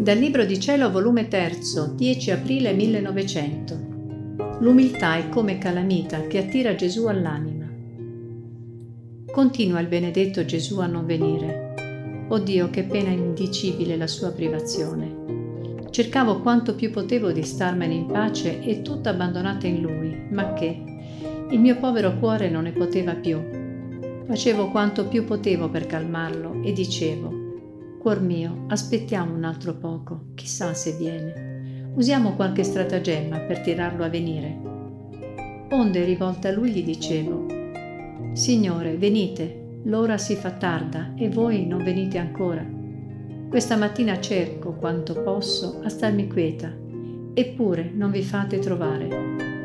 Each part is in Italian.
Dal Libro di Cielo, volume 3, 10 aprile 1900. L'umiltà è come calamita che attira Gesù all'anima. Continua il benedetto Gesù a non venire. Oh Dio, che pena indicibile la sua privazione. Cercavo quanto più potevo di starmene in pace e tutta abbandonata in Lui, ma che il mio povero cuore non ne poteva più. Facevo quanto più potevo per calmarlo e dicevo, Cuor mio, aspettiamo un altro poco, chissà se viene. Usiamo qualche stratagemma per tirarlo a venire. Onde rivolta a lui gli dicevo, Signore, venite, l'ora si fa tarda e voi non venite ancora. Questa mattina cerco quanto posso a starmi quieta, eppure non vi fate trovare.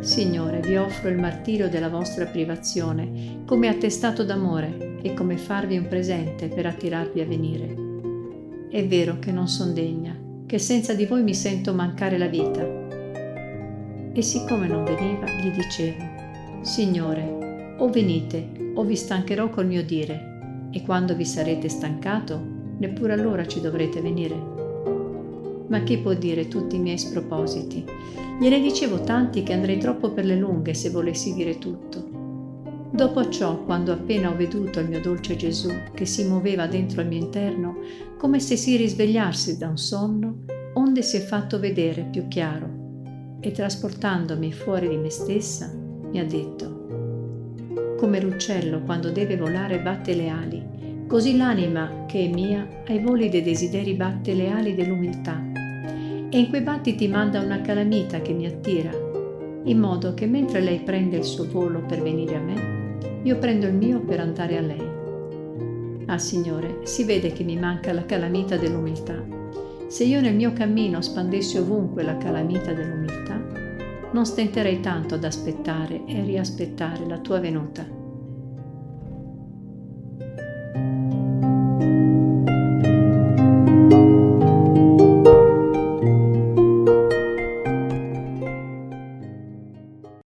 Signore, vi offro il martirio della vostra privazione come attestato d'amore e come farvi un presente per attirarvi a venire. È vero che non son degna, che senza di voi mi sento mancare la vita. E siccome non veniva, gli dicevo, Signore, o venite, o vi stancherò col mio dire, e quando vi sarete stancato, neppure allora ci dovrete venire. Ma chi può dire tutti i miei spropositi? Gliene dicevo tanti che andrei troppo per le lunghe se volessi dire tutto. Dopo ciò, quando appena ho veduto il mio dolce Gesù che si muoveva dentro al mio interno, come se si risvegliasse da un sonno, onde si è fatto vedere più chiaro, e trasportandomi fuori di me stessa, mi ha detto, come l'uccello quando deve volare batte le ali, così l'anima che è mia ai voli dei desideri batte le ali dell'umiltà, e in quei battiti manda una calamita che mi attira, in modo che mentre lei prende il suo volo per venire a me, io prendo il mio per andare a lei. Ah Signore, si vede che mi manca la calamita dell'umiltà. Se io nel mio cammino spandessi ovunque la calamita dell'umiltà, non stenterei tanto ad aspettare e riaspettare la tua venuta.